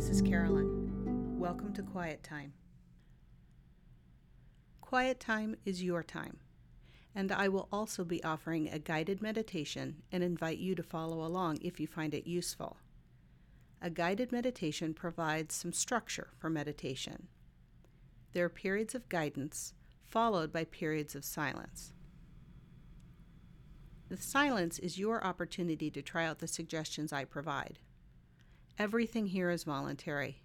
This is Carolyn. Welcome to Quiet Time. Quiet Time is your time, and I will also be offering a guided meditation and invite you to follow along if you find it useful. A guided meditation provides some structure for meditation. There are periods of guidance followed by periods of silence. The silence is your opportunity to try out the suggestions I provide. Everything here is voluntary.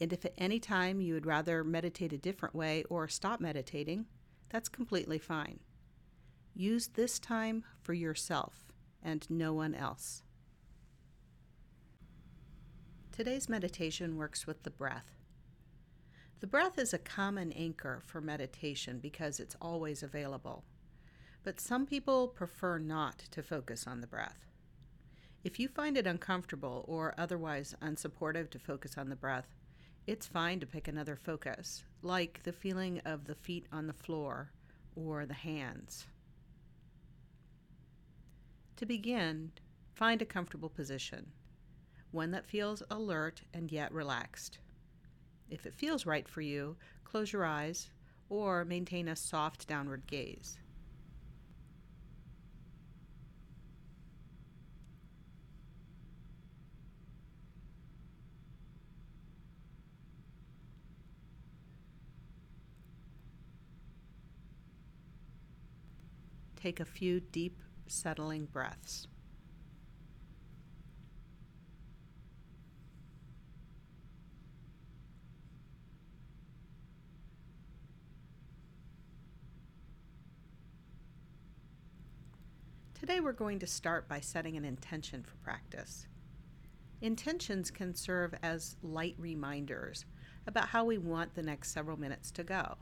And if at any time you would rather meditate a different way or stop meditating, that's completely fine. Use this time for yourself and no one else. Today's meditation works with the breath. The breath is a common anchor for meditation because it's always available. But some people prefer not to focus on the breath. If you find it uncomfortable or otherwise unsupportive to focus on the breath, it's fine to pick another focus, like the feeling of the feet on the floor or the hands. To begin, find a comfortable position, one that feels alert and yet relaxed. If it feels right for you, close your eyes or maintain a soft downward gaze. Take a few deep, settling breaths. Today we're going to start by setting an intention for practice. Intentions can serve as light reminders about how we want the next several minutes to go.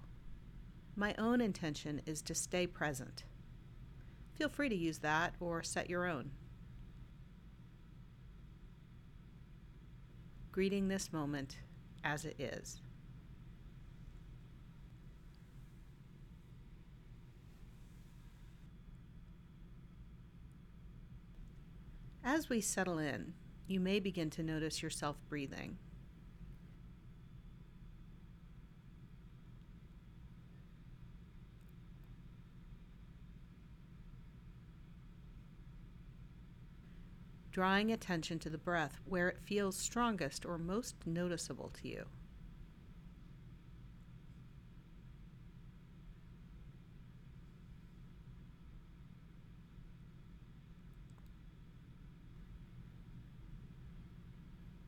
My own intention is to stay present Feel free to use that or set your own. Greeting this moment as it is. As we settle in, you may begin to notice yourself breathing. Drawing attention to the breath where it feels strongest or most noticeable to you.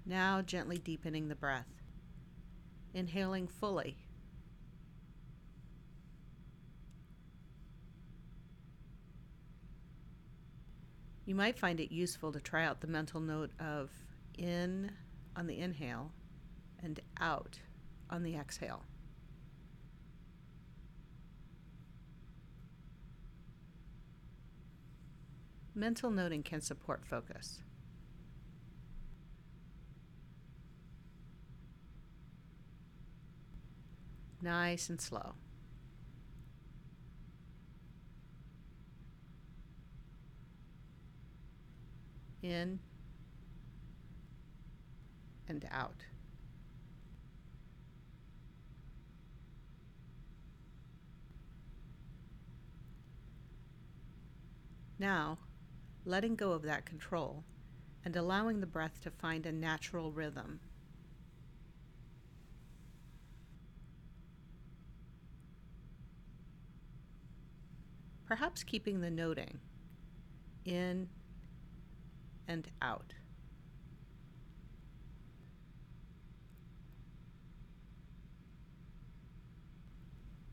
Now, gently deepening the breath, inhaling fully You might find it useful to try out the mental note of in on the inhale and out on the exhale. Mental noting can support focus. Nice and slow. In and out. Now, letting go of that control and allowing the breath to find a natural rhythm. Perhaps keeping the noting in and out.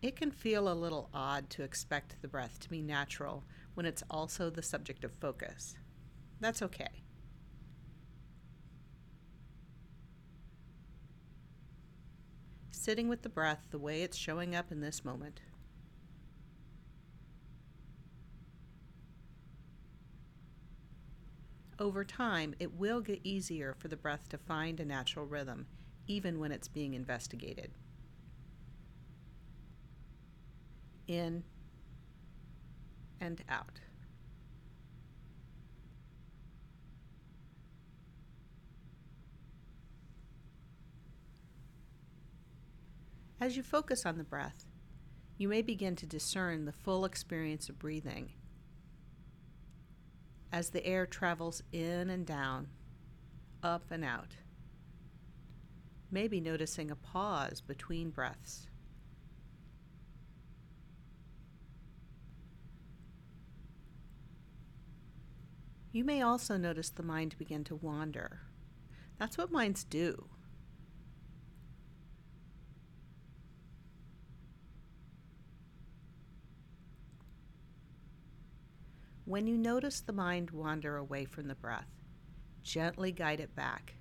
It can feel a little odd to expect the breath to be natural when it's also the subject of focus. That's okay. Sitting with the breath the way it's showing up in this moment. Over time, it will get easier for the breath to find a natural rhythm, even when it's being investigated. In and out. As you focus on the breath, you may begin to discern the full experience of breathing as the air travels in and down, up and out. Maybe noticing a pause between breaths. You may also notice the mind begin to wander. That's what minds do. When you notice the mind wander away from the breath, gently guide it back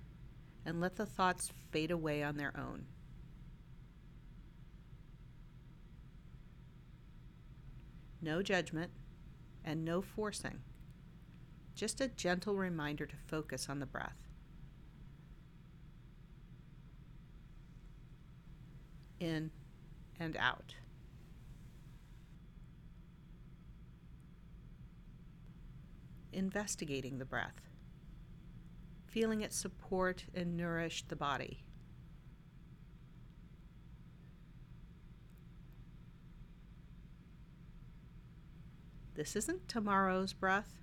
and let the thoughts fade away on their own. No judgment and no forcing. Just a gentle reminder to focus on the breath. In and out. Investigating the breath. Feeling it support and nourish the body. This isn't tomorrow's breath.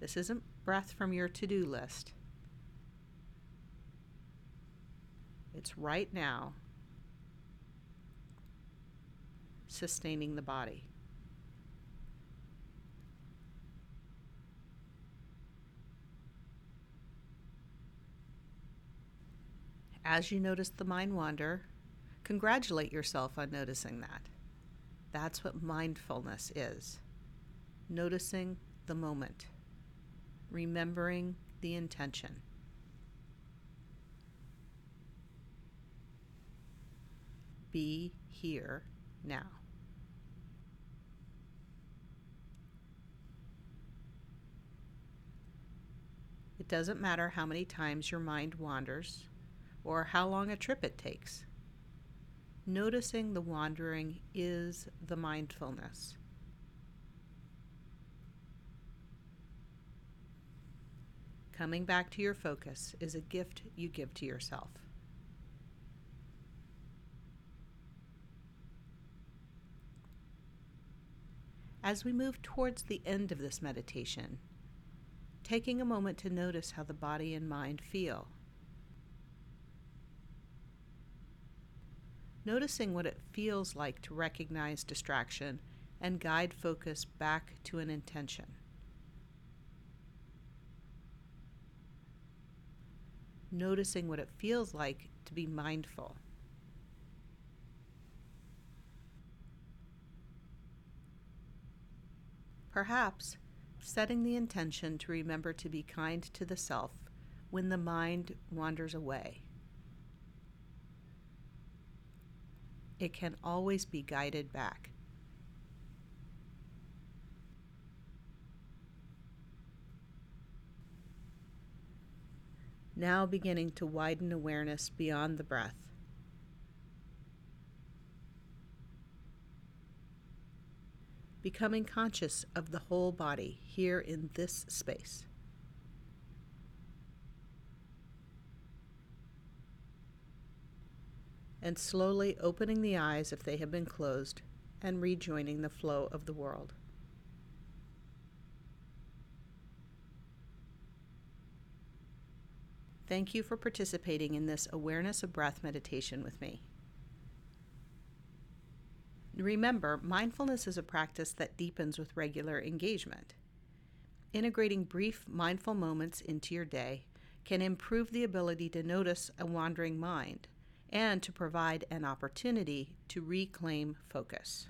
This isn't breath from your to do list. It's right now, sustaining the body. As you notice the mind wander, congratulate yourself on noticing that. That's what mindfulness is noticing the moment remembering the intention. Be here now. It doesn't matter how many times your mind wanders or how long a trip it takes. Noticing the wandering is the mindfulness. Coming back to your focus is a gift you give to yourself. As we move towards the end of this meditation, taking a moment to notice how the body and mind feel. Noticing what it feels like to recognize distraction and guide focus back to an intention. noticing what it feels like to be mindful. Perhaps setting the intention to remember to be kind to the self when the mind wanders away. It can always be guided back. now beginning to widen awareness beyond the breath. Becoming conscious of the whole body here in this space. And slowly opening the eyes if they have been closed and rejoining the flow of the world. Thank you for participating in this awareness of breath meditation with me. Remember, mindfulness is a practice that deepens with regular engagement. Integrating brief mindful moments into your day can improve the ability to notice a wandering mind and to provide an opportunity to reclaim focus.